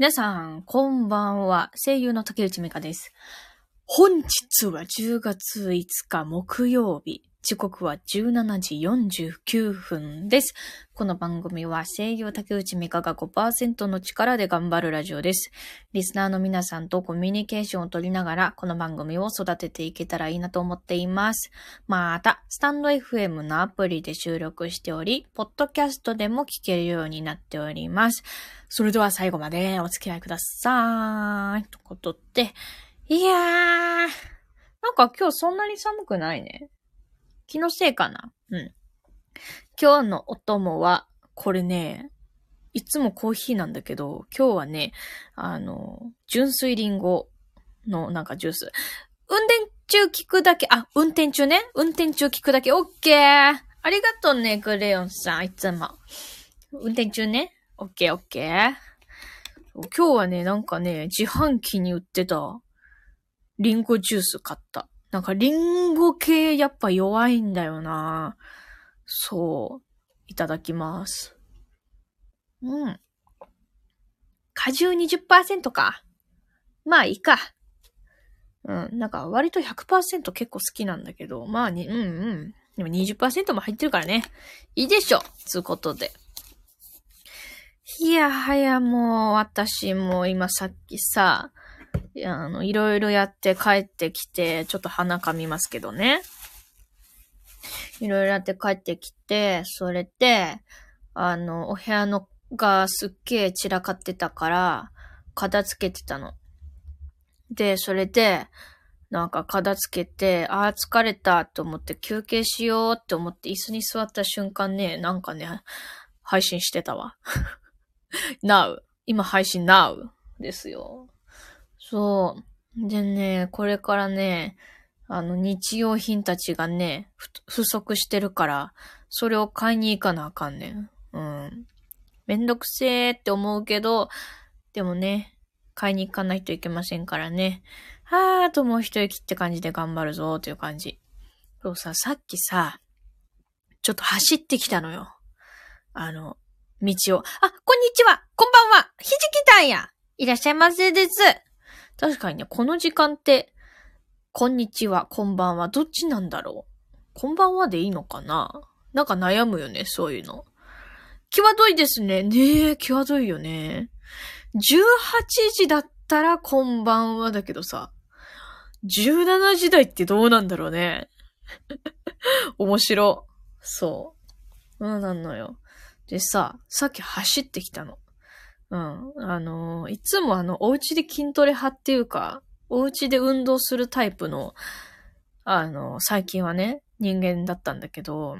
皆さん、こんばんは。声優の竹内美香です。本日は10月5日木曜日。時刻は17時49分です。この番組は声優竹内美香が5%の力で頑張るラジオです。リスナーの皆さんとコミュニケーションを取りながら、この番組を育てていけたらいいなと思っています。また、スタンド FM のアプリで収録しており、ポッドキャストでも聞けるようになっております。それでは最後までお付き合いください。ということで、いやー、なんか今日そんなに寒くないね。気のせいかな？うん。今日のお供は、これね、いつもコーヒーなんだけど、今日はね、あの、純粋リンゴのなんかジュース。運転中聞くだけ、あ、運転中ね？運転中聞くだけ、オッケー。ありがとうね、クレヨンさん、いつも。運転中ね？オッケーオッケー。今日はね、なんかね、自販機に売ってた、リンゴジュース買った。なんかリンゴ系やっぱ弱いんだよなそう。いただきます。うん。果汁20%か。まあいいか。うん。なんか割と100%結構好きなんだけど、まあに、うんうん。でも20%も入ってるからね。いいでしょ。つうことで。いやはやもう、私も今さっきさ、あの、いろいろやって帰ってきて、ちょっと鼻噛みますけどね。いろいろやって帰ってきて、それで、あの、お部屋のがすっげえ散らかってたから、片付けてたの。で、それで、なんか片付けて、ああ、疲れたと思って休憩しようって思って椅子に座った瞬間ね、なんかね、配信してたわ。now. 今配信 now ですよ。そう。でね、これからね、あの、日用品たちがね、不足してるから、それを買いに行かなあかんねん。うん。めんどくせーって思うけど、でもね、買いに行かないといけませんからね。はーあともう一息って感じで頑張るぞーという感じ。そうさ、さっきさ、ちょっと走ってきたのよ。あの、道を。あ、こんにちはこんばんはひじきたんやいらっしゃいませです確かにね、この時間って、こんにちは、こんばんは、どっちなんだろう？こんばんはでいいのかな？なんか悩むよね、そういうの。際どいですね。ねえ、際どいよね。18時だったらこんばんはだけどさ、17時台ってどうなんだろうね。面白。そう。そうなのよ。でさ、さっき走ってきたの。うん。あのいつもあの、お家で筋トレ派っていうか、お家で運動するタイプの、あの最近はね、人間だったんだけど、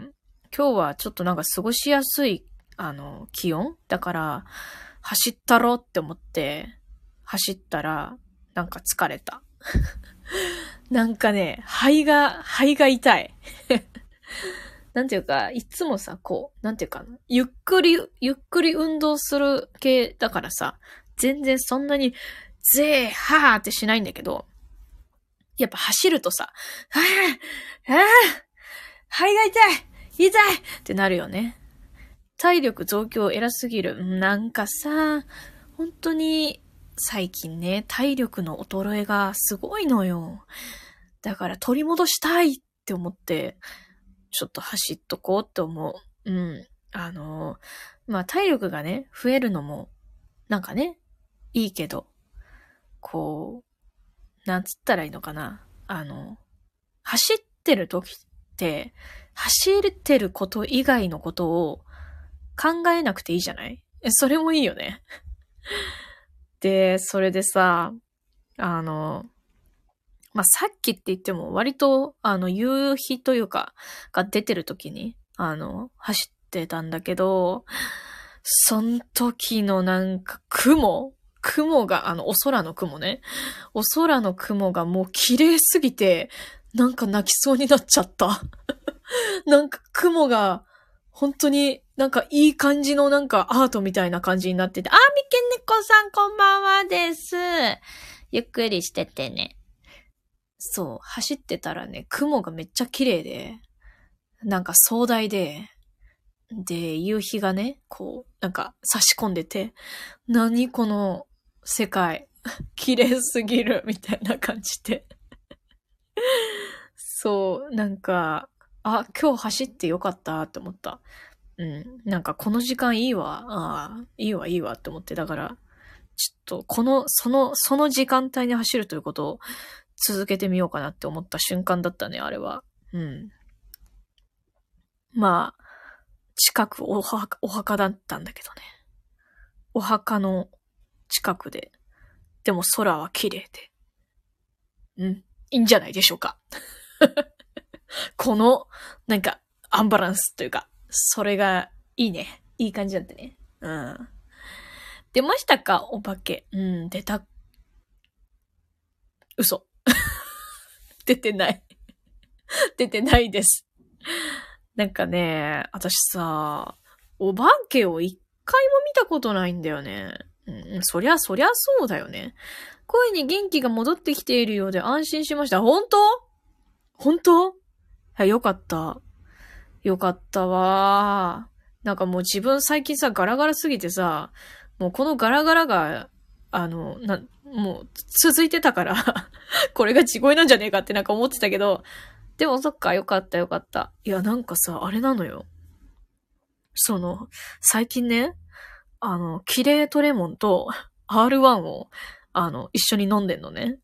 今日はちょっとなんか過ごしやすい、あの気温？だから、走ったろって思って、走ったら、なんか疲れた。なんかね、肺が、肺が痛い。なんていうか、いつもさ、こう、なんていうか、ゆっくり、ゆっくり運動する系だからさ、全然そんなに、ぜーはーってしないんだけど、やっぱ走るとさ、はぁ、はぁ、肺が痛い痛いってなるよね。体力増強偉すぎる。なんかさ、本当に、最近ね、体力の衰えがすごいのよ。だから取り戻したいって思って、ちょっと走っとこうって思う。うん。あのまあ、体力がね、増えるのも、なんかね、いいけど、こう、なんつったらいいのかな。あの、走ってる時って、走ってること以外のことを考えなくていいじゃない？えそれもいいよね。で、それでさ、あの、まあ、さっきって言っても割と、あの、夕日というか、が出てる時に、あの、走ってたんだけど、そん時のなんか雲雲が、あの、お空の雲ね。お空の雲がもう綺麗すぎて、なんか泣きそうになっちゃった。なんか雲が、本当になんかいい感じのなんかアートみたいな感じになってて、あ、みけねこさんこんばんはです。ゆっくりしててね。そう、走ってたらね、雲がめっちゃ綺麗で、なんか壮大で、で、夕日がね、こう、なんか差し込んでて、何この世界。綺麗すぎる、みたいな感じで。そう、なんか、あ、今日走ってよかったって思った。うん。なんかこの時間いいわ。ああ、いいわ、いいわって思って。だから、ちょっと、この、その、その時間帯に走るということを続けてみようかなって思った瞬間だったね、あれは。うん。まあ、近くお墓、お墓だったんだけどね。お墓の近くで、でも空は綺麗で。うん、いいんじゃないでしょうか。この、なんか、アンバランスというか、それがいいね。いい感じだったね。うん。出ましたか？お化け。うん、出た。嘘。出てない。出てないです。なんかね、私さ、お化けを一回も見たことないんだよね。うん、そりゃ、そりゃそうだよね。声に元気が戻ってきているようで安心しました。本当？本当？いよかった。よかったわなんかもう自分最近さ、ガラガラすぎてさ、もうこのガラガラが、あの、な、もう続いてたから これが地声なんじゃねえかってなんか思ってたけど、でもそっか、よかったよかった。いや、なんかさ、あれなのよ。その、最近ね、あの、キレートレモンと R1 を、あの、一緒に飲んでんのね。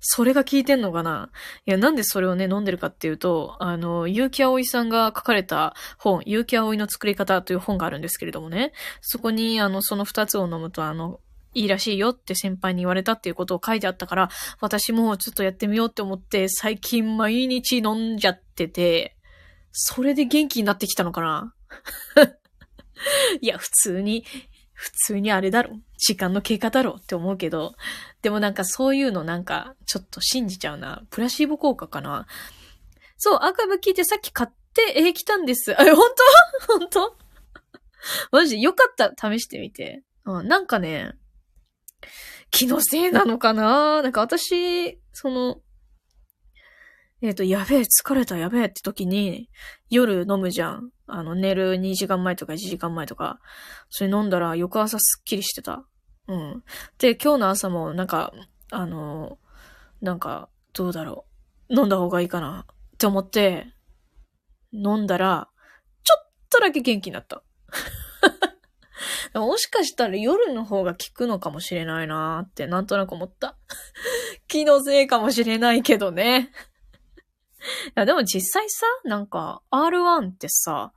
それが効いてんのかないや、なんでそれをね、飲んでるかっていうと、あの、結城葵さんが書かれた本、結城葵の作り方という本があるんですけれどもね、そこに、あの、その二つを飲むと、あの、いいらしいよって先輩に言われたっていうことを書いてあったから、私もちょっとやってみようって思って、最近毎日飲んじゃってて、それで元気になってきたのかな？いや、普通に、普通にあれだろ。時間の経過だろって思うけど、でもなんかそういうのなんかちょっと信じちゃうな。プラシーボ効果かな。そう、アーカイブ聞いてさっき買って、えー、来たんです。え、本当？本当？マジでよかった。試してみて。うん、なんかね、気のせいなのかな？なんか私、その、えっ、ー、と、やべえ、疲れた、やべえって時に、夜飲むじゃん。あの、寝る2時間前とか1時間前とか。それ飲んだら、翌朝すっきりしてた。うん。で、今日の朝も、なんか、あの、なんか、どうだろう。飲んだ方がいいかなって思って、飲んだら、ちょっとだけ元気になった。もしかしたら夜の方が効くのかもしれないなーってなんとなく思った。気のせいかもしれないけどね。いや、でも実際さ、なんか R1 ってさ、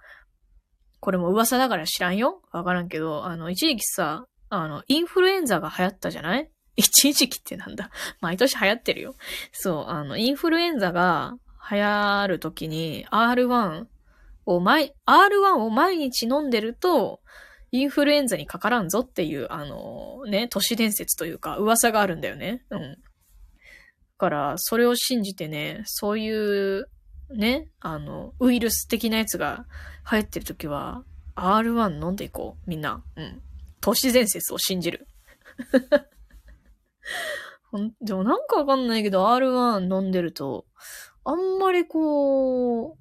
これも噂だから知らんよわからんけど、あの、一時期さ、あの、インフルエンザが流行ったじゃない？一時期ってなんだ？毎年流行ってるよ。そう、あの、インフルエンザが流行る時に R1 を毎、R1 を毎日飲んでると、インフルエンザにかからんぞっていう、あの、ね、都市伝説というか、噂があるんだよね。うん。だから、それを信じてね、そういう、ね、あの、ウイルス的なやつが流行ってる時は、R1 飲んでいこう、みんな。うん。都市伝説を信じる。でもなんかわかんないけど、R1 飲んでると、あんまりこう、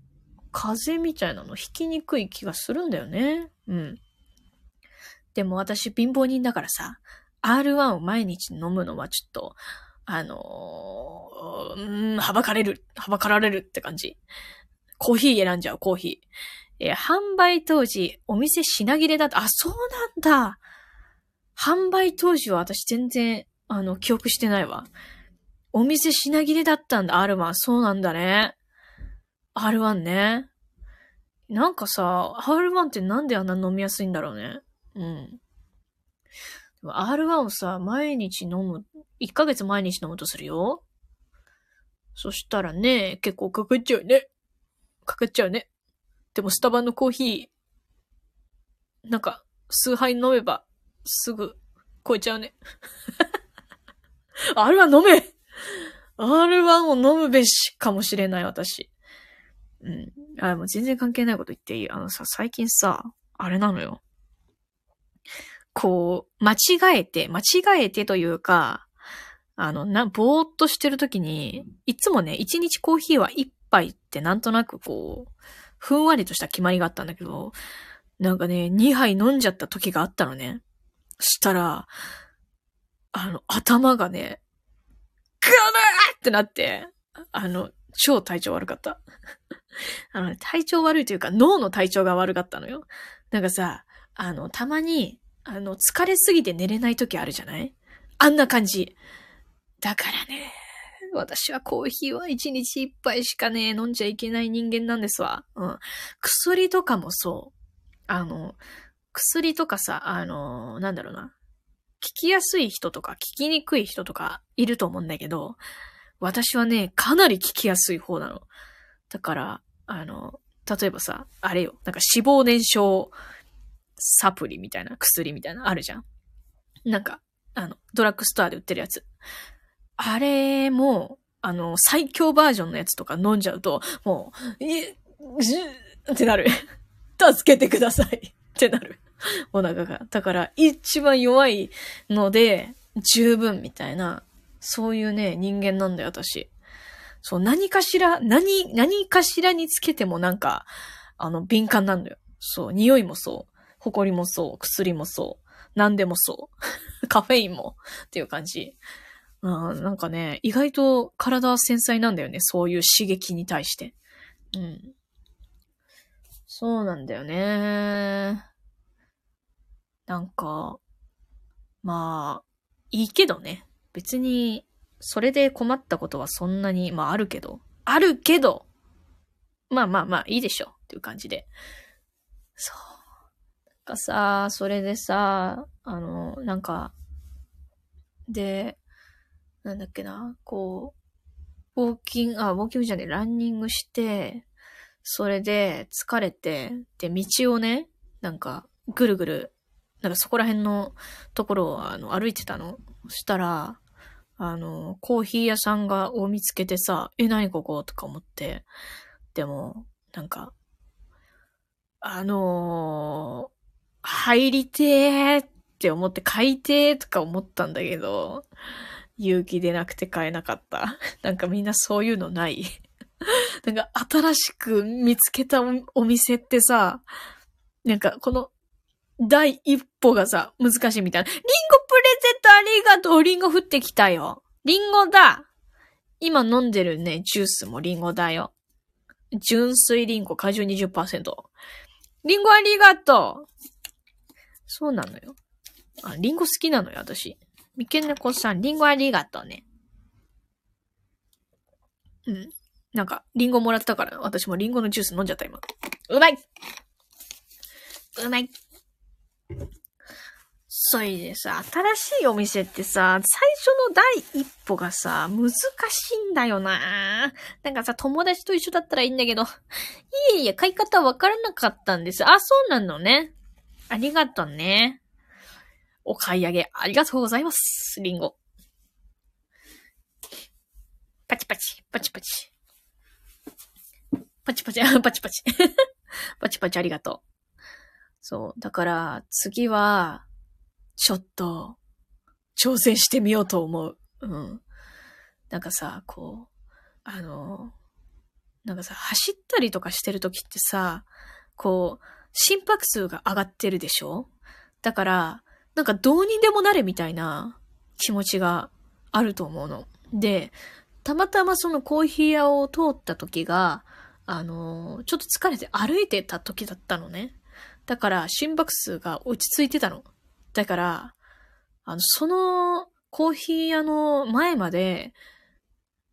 風邪みたいなの引きにくい気がするんだよね。うん。でも私貧乏人だからさ、R1 を毎日飲むのはちょっと、あのー、うん、はばかれる、はばかられるって感じ。コーヒー選んじゃう、コーヒー。え、販売当時、お店品切れだった。あ、そうなんだ。販売当時は私全然、あの、記憶してないわ。お店品切れだったんだ、R1。そうなんだね。R1 ね。なんかさ、R1 ってなんであんな飲みやすいんだろうね。うん。R1 をさ、毎日飲む、1ヶ月毎日飲むとするよ。そしたらね、結構かかっちゃうね。かかっちゃうね。でもスタバのコーヒー、なんか、数杯飲めば、すぐ、超えちゃうね。R1 飲め !R1 を飲むべしかもしれない、私。うん。あ、もう全然関係ないこと言っていいあのさ、最近さ、あれなのよ。こう、間違えて、間違えてというか、あの、な、ぼーっとしてるときに、いつもね、一日コーヒーは一杯ってなんとなくこう、ふんわりとした決まりがあったんだけど、なんかね、二杯飲んじゃった時があったのね。したら、あの、頭がね、ぐるーってなって、あの、超体調悪かった。あの、体調悪いというか脳の体調が悪かったのよ。なんかさ、あの、たまに、あの、疲れすぎて寝れない時あるじゃない？あんな感じ。だからね、私はコーヒーは一日一杯しかね、飲んじゃいけない人間なんですわ。うん。薬とかもそう。あの、薬とかさ、あの、なんだろうな。聞きやすい人とか聞きにくい人とかいると思うんだけど、私はね、かなり聞きやすい方なの。だから、あの、例えばさ、あれよ、なんか脂肪燃焼サプリみたいな薬みたいなあるじゃん。なんか、あの、ドラッグストアで売ってるやつ。あれも、あの、最強バージョンのやつとか飲んじゃうと、もう、え、じゅってなる。助けてくださいってなる。お腹が。だから、一番弱いので、十分みたいな、そういうね、人間なんだよ、私。そう、何かしら、何、何かしらにつけてもなんか、あの、敏感なんだよ。そう、匂いもそう。埃もそう。薬もそう。何でもそう。カフェインも。っていう感じ。うん、なんかね、意外と体は繊細なんだよね。そういう刺激に対して。うん。そうなんだよね。なんか、まあ、いいけどね。別に、それで困ったことはそんなに、まああるけど、あるけど、まあまあまあいいでしょっていう感じで。そう。なんかさ、それでさ、あの、なんか、で、なんだっけな、こう、ウォーキング、あ、ウォーキングじゃねえ、ランニングして、それで疲れて、で、道をね、なんか、ぐるぐる、なんかそこら辺のところをあの歩いてたの。そしたら、あの、コーヒー屋さんがを見つけてさ、え、何こことか思って。でも、なんか、あのー、入りてーって思って買いてーとか思ったんだけど、勇気出なくて買えなかった。なんかみんなそういうのない なんか新しく見つけたお店ってさ、なんかこの第一歩がさ、難しいみたいな。リンゴプレゼントありがとうリンゴ降ってきたよリンゴだ今飲んでるね、ジュースもリンゴだよ。純粋リンゴ果汁20%。リンゴありがとうそうなのよ。あ、リンゴ好きなのよ、私。みけねこさん、リンゴありがとうね。うん。なんか、リンゴもらったから、私もリンゴのジュース飲んじゃった、今。うまいうまいそれでさ、新しいお店ってさ、最初の第一歩がさ、難しいんだよななんかさ、友達と一緒だったらいいんだけど、いえいえ、買い方わからなかったんです。あ、そうなのね。ありがとうね。お買い上げ、ありがとうございます。リンゴ。パチパチ、パチパチ。パチパチ、パチパチ。パチパチありがとう。そう。だから、次は、ちょっと、挑戦してみようと思う。うん。なんかさ、こう、あの、なんかさ、走ったりとかしてるときってさ、こう、心拍数が上がってるでしょ？だから、なんかどうにでもなれみたいな気持ちがあると思うの。で、たまたまそのコーヒー屋を通った時が、あの、ちょっと疲れて歩いてた時だったのね。だから心拍数が落ち着いてたの。だから、あの、そのコーヒー屋の前まで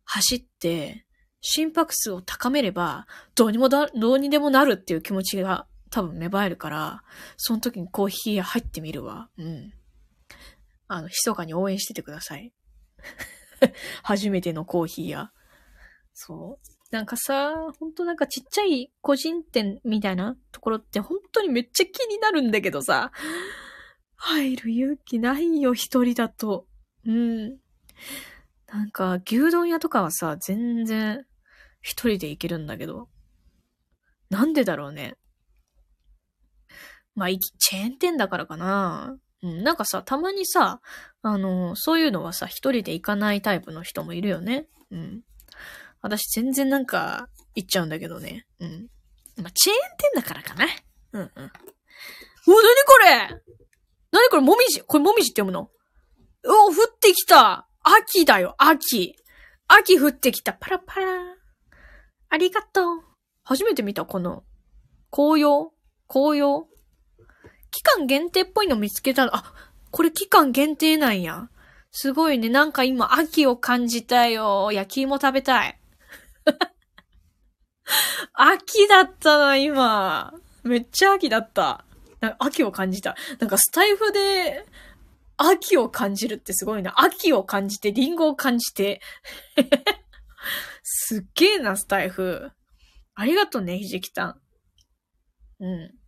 走って、心拍数を高めれば、どうにもだ、どうにでもなるっていう気持ちが多分芽生えるから、その時にコーヒー屋入ってみるわ。うん。あの、密かに応援しててください。初めてのコーヒー屋。そう。なんかさ、ほんとなんかちっちゃい個人店みたいなところって本当にめっちゃ気になるんだけどさ、入る勇気ないよ、一人だと。うん。なんか、牛丼屋とかはさ、全然一人で行けるんだけど。なんでだろうね。まあ、チェーン店だからかな。うん、なんかさ、たまにさ、あの、そういうのはさ、一人で行かないタイプの人もいるよね。うん。私全然なんか、行っちゃうんだけどね。うん。まあ、チェーン店だからかな。うんうん。うわ、なにこれ？なにこれ？もみじ？これもみじって読むの？お、降ってきた秋だよ、秋。秋降ってきた。パラパラ。ありがとう。初めて見た、この、紅葉？紅葉？期間限定っぽいの見つけたら、あ、これ期間限定なんや。すごいね。なんか今、秋を感じたよ。焼き芋食べたい。秋だったな、今。めっちゃ秋だった。秋を感じた。なんかスタイフで、秋を感じるってすごいな。秋を感じて、リンゴを感じて。すっげえな、スタイフ。ありがとうね、ひじきたん。うん。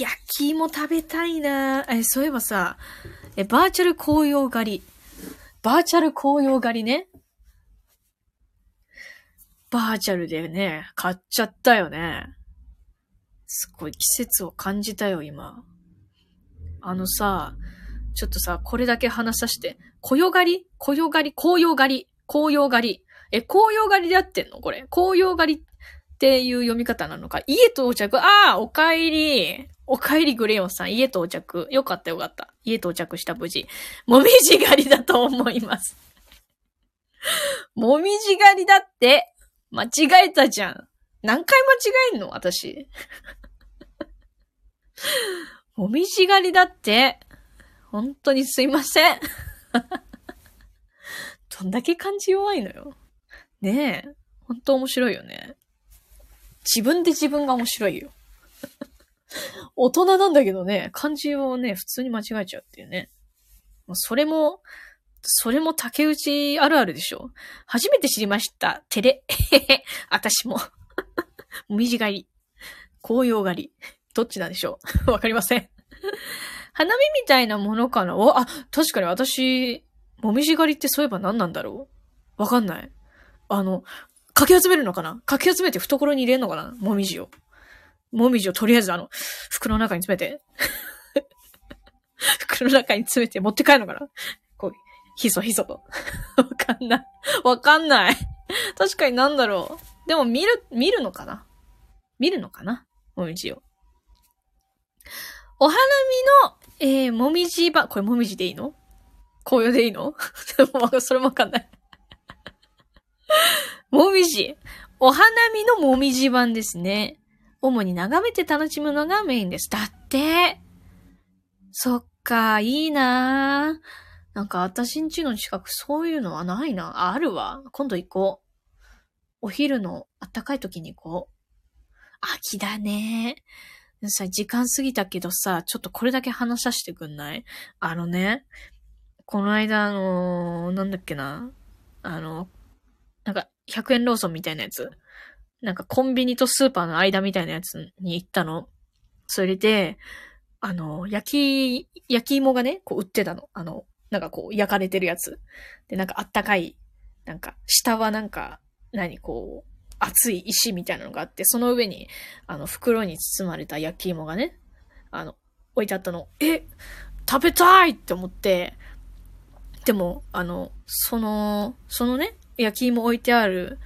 焼き芋食べたいなえ、そういえばさ、え、バーチャル紅葉狩り。バーチャル紅葉狩りね。バーチャルでね、買っちゃったよね。すごい季節を感じたよ、今。あのさ、ちょっとさ、これだけ話さして。小夜狩り？小夜狩り？紅葉狩り？紅葉狩り。え、紅葉狩りで合ってんの？これ。紅葉狩りっていう読み方なのか。家到着？ああ、お帰り。お帰りグレヨンさん。家到着。よかったよかった。家到着した無事。もみじ狩りだと思います。もみじ狩りだって。間違えたじゃん。何回間違えんの？私。もみじ狩りだって。本当にすいません。どんだけ感じ弱いのよ。ねえ。本当面白いよね。自分で自分が面白いよ。大人なんだけどね、漢字をね、普通に間違えちゃうっていうね。それも、それも竹内あるあるでしょ。初めて知りました。照れ。へへ私も。もみじ狩り。紅葉狩り。どっちなんでしょう わかりません。花見みたいなものかなお、あ、確かに私、もみじ狩りってそういえば何なんだろうわかんない。あの、かき集めるのかなかき集めて懐に入れるのかなもみじを。もみじをとりあえずあの、袋の中に詰めて。袋の中に詰めて持って帰るのかなこう、ひそひそと。わかんない。わかんない。確かになんだろう。でも見る、見るのかな見るのかなもみじを。お花見の、えー、もみじば、これもみじでいいの？紅葉でいいの？それもわかんない。もみじ。お花見のもみじ版ですね。主に眺めて楽しむのがメインです。だって。そっか、いいなぁなんか私んちの近くそういうのはないな。あるわ。今度行こう。お昼の暖かい時に行こう。秋だね。さ、時間過ぎたけどさ、ちょっとこれだけ話させてくんない？あのね、この間、あのー、なんだっけな。あの、なんか、100円ローソンみたいなやつ。なんかコンビニとスーパーの間みたいなやつに行ったの。それで、あの、焼き、焼き芋がね、こう売ってたの。あの、なんかこう焼かれてるやつ。で、なんかあったかい、なんか、下はなんか、何こう、熱い石みたいなのがあって、その上に、あの、袋に包まれた焼き芋がね、あの、置いてあったの。え食べたいって思って、でも、あの、その、そのね、焼き芋置いてある、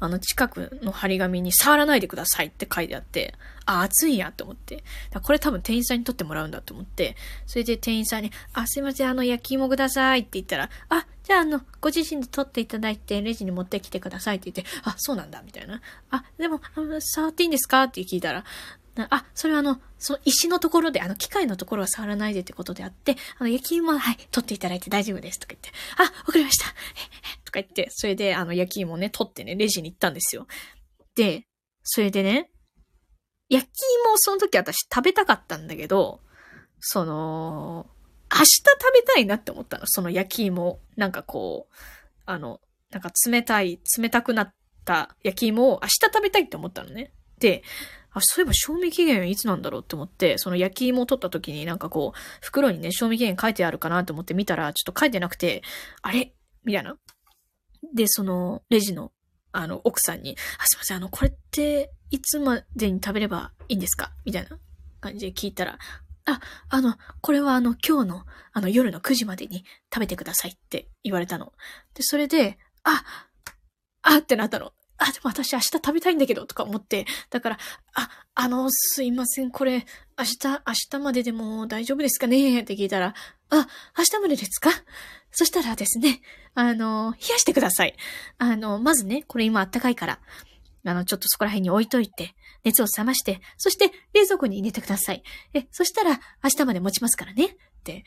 あの、近くの張り紙に触らないでくださいって書いてあって、あ、暑いやと思って。これ多分店員さんに取ってもらうんだと思って、それで店員さんに、あ、すいません、あの、焼き芋くださいって言ったら、あ、じゃあ、あの、ご自身で取っていただいて、レジに持ってきてくださいって言って、あ、そうなんだ、みたいな。あ、でも、触っていいんですか？って聞いたら、あ、それはあの、その石のところで、あの、機械のところは触らないでってことであって、あの、焼き芋は、はい、取っていただいて大丈夫ですとか言って、あ、わかりました。とか言って、それで、あの、焼き芋ね、取ってね、レジに行ったんですよ。で、それでね、焼き芋をその時私食べたかったんだけど、その、明日食べたいなって思ったの、その焼き芋。なんかこう、あの、なんか冷たい、冷たくなった焼き芋を明日食べたいって思ったのね。で、あ、そういえば賞味期限いつなんだろうって思って、その焼き芋を取った時になんかこう、袋にね、賞味期限書いてあるかなって思って見たら、ちょっと書いてなくて、あれ？みたいな。で、その、レジの、あの、奥さんに、あ、すいません、あの、これって、いつまでに食べればいいんですか？みたいな感じで聞いたら、あ、あの、これはあの、今日の、あの、夜の9時までに食べてくださいって言われたの。で、それで、あ、あってなったの。あ、でも私明日食べたいんだけど、とか思って、だから、あ、あの、すいません、これ、明日、明日まででも大丈夫ですかね？って聞いたら、あ、明日までですか？そしたらですね、あの、冷やしてください。あの、まずね、これ今あったかいから、あの、ちょっとそこら辺に置いといて、熱を冷まして、そして冷蔵庫に入れてください。え、そしたら明日まで持ちますからね？って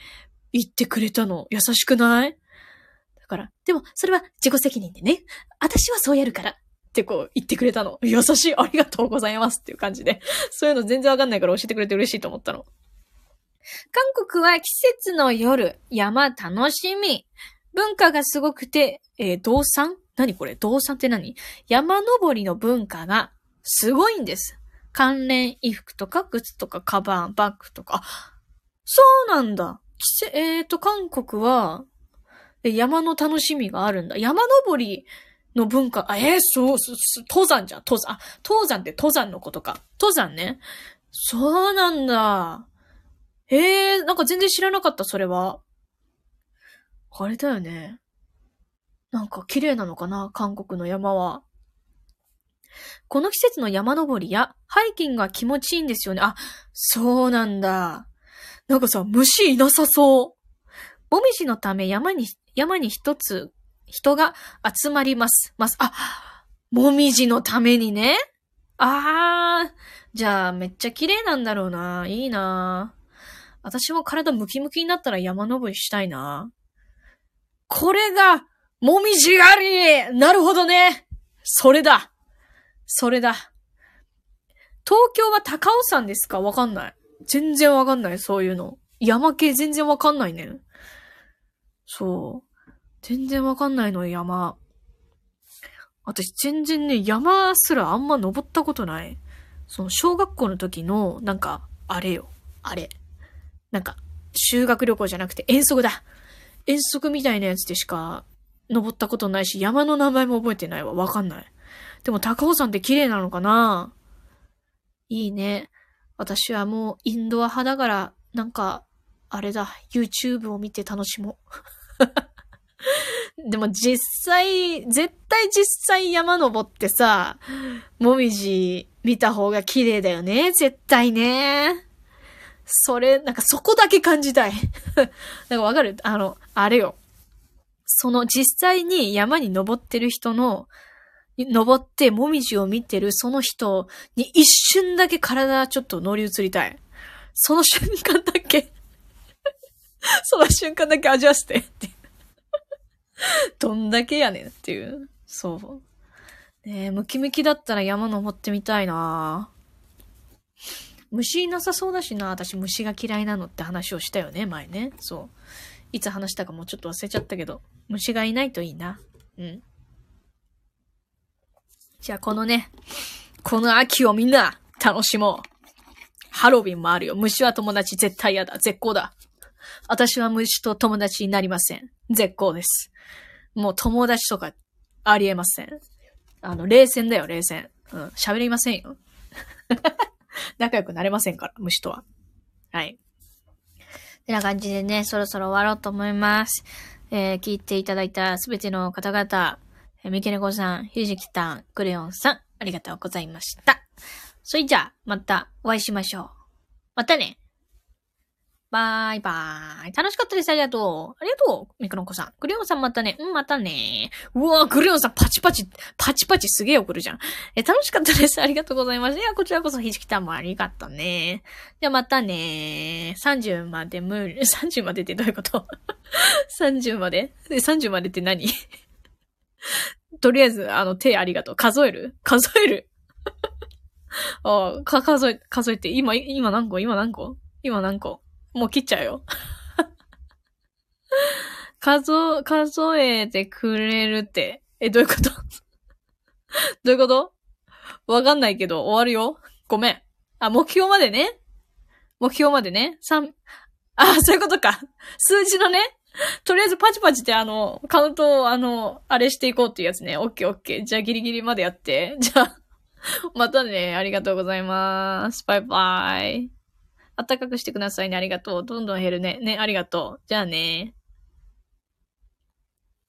言ってくれたの。優しくない？だから、でも、それは自己責任でね。私はそうやるから。ってこう言ってくれたの。優しい。ありがとうございますっていう感じで。そういうの全然わかんないから教えてくれて嬉しいと思ったの。韓国は季節の夜、山楽しみ。文化がすごくて、えー、動産？何これ？動産って何？山登りの文化がすごいんです。関連衣服とか靴とかカバン、バッグとか。そうなんだ。えっ、ー、と、韓国は、山の楽しみがあるんだ。山登りの文化、あ、えー、そう、登山じゃん、登山。あ登山って登山のことか。登山ね。そうなんだ。ええー、なんか全然知らなかった、それは。あれだよね。なんか綺麗なのかな韓国の山は。この季節の山登りやハイキングが気持ちいいんですよね。あ、そうなんだ。なんかさ、虫いなさそう。もみじのため山に、山に一つ人が集まります。ます。あ、もみじのためにね。あー、じゃあめっちゃ綺麗なんだろうな。いいな。私も体ムキムキになったら山登りしたいな。これが、もみじ狩りなるほどねそれだそれだ。東京は高尾山ですか？わかんない。全然わかんない、そういうの。山系全然わかんないね。そう。全然わかんないの、山。私全然ね、山すらあんま登ったことない。その小学校の時の、なんか、あれよ。あれ。なんか、修学旅行じゃなくて遠足だ。遠足みたいなやつでしか登ったことないし、山の名前も覚えてないわ。わかんない。でも高尾山って綺麗なのかな？いいね。私はもうインドア派だから、なんか、あれだ、YouTube を見て楽しもう。でも実際、絶対実際山登ってさ、もみじ見た方が綺麗だよね。絶対ね。それ、なんかそこだけ感じたい。なんかわかる？あの、あれよ。その実際に山に登ってる人の、登ってもみじを見てるその人に一瞬だけ体ちょっと乗り移りたい。その瞬間だけ その瞬間だけ味わせてって どんだけやねんっていう。そう。ねえ、ムキムキだったら山登ってみたいな虫いなさそうだしな、私虫が嫌いなのって話をしたよね、前ね。そう。いつ話したかもうちょっと忘れちゃったけど、虫がいないといいな。うん。じゃあこのね、この秋をみんな楽しもう。ハロウィンもあるよ。虫は友達絶対嫌だ。絶好だ。私は虫と友達になりません。絶好です。もう友達とかありえません。あの、冷戦だよ、冷戦。うん、喋りませんよ。仲良くなれませんから、虫とは。はい。てな感じでね、そろそろ終わろうと思います。えー、聞いていただいたすべての方々、えー、ミケネコさん、ひじきたん、クレヨンさん、ありがとうございました。それじゃあ、またお会いしましょう。またね。バイバーイ。楽しかったです。ありがとう。ありがとう。ミクロンコさん。クレヨンさんまたね。うん、またね。うわー、クレヨンさんパチパチ、パチパチすげえ送るじゃん。え、楽しかったです。ありがとうございます。いや、こちらこそひじきたんもありがとうね。じゃあまたね。30まで無理。30までってどういうこと ?30 まで？え、30までって何？とりあえず、あの、手ありがとう。数える？数える？あか、数え、数えて。今、今何個？今何個？今何個？もう切っちゃうよ。数、数えてくれるって。え、どういうこと？どういうこと？わかんないけど、終わるよ。ごめん。あ、目標までね。目標までね。三、あ、そういうことか。数字のね。とりあえずパチパチってあの、カウントをあの、あれしていこうっていうやつね。オッケーオッケー。じゃあギリギリまでやって。じゃあ、またね。ありがとうございます。バイバイ。あったかくしてくださいね。ありがとう。どんどん減るね。ね、ありがとう。じゃあね。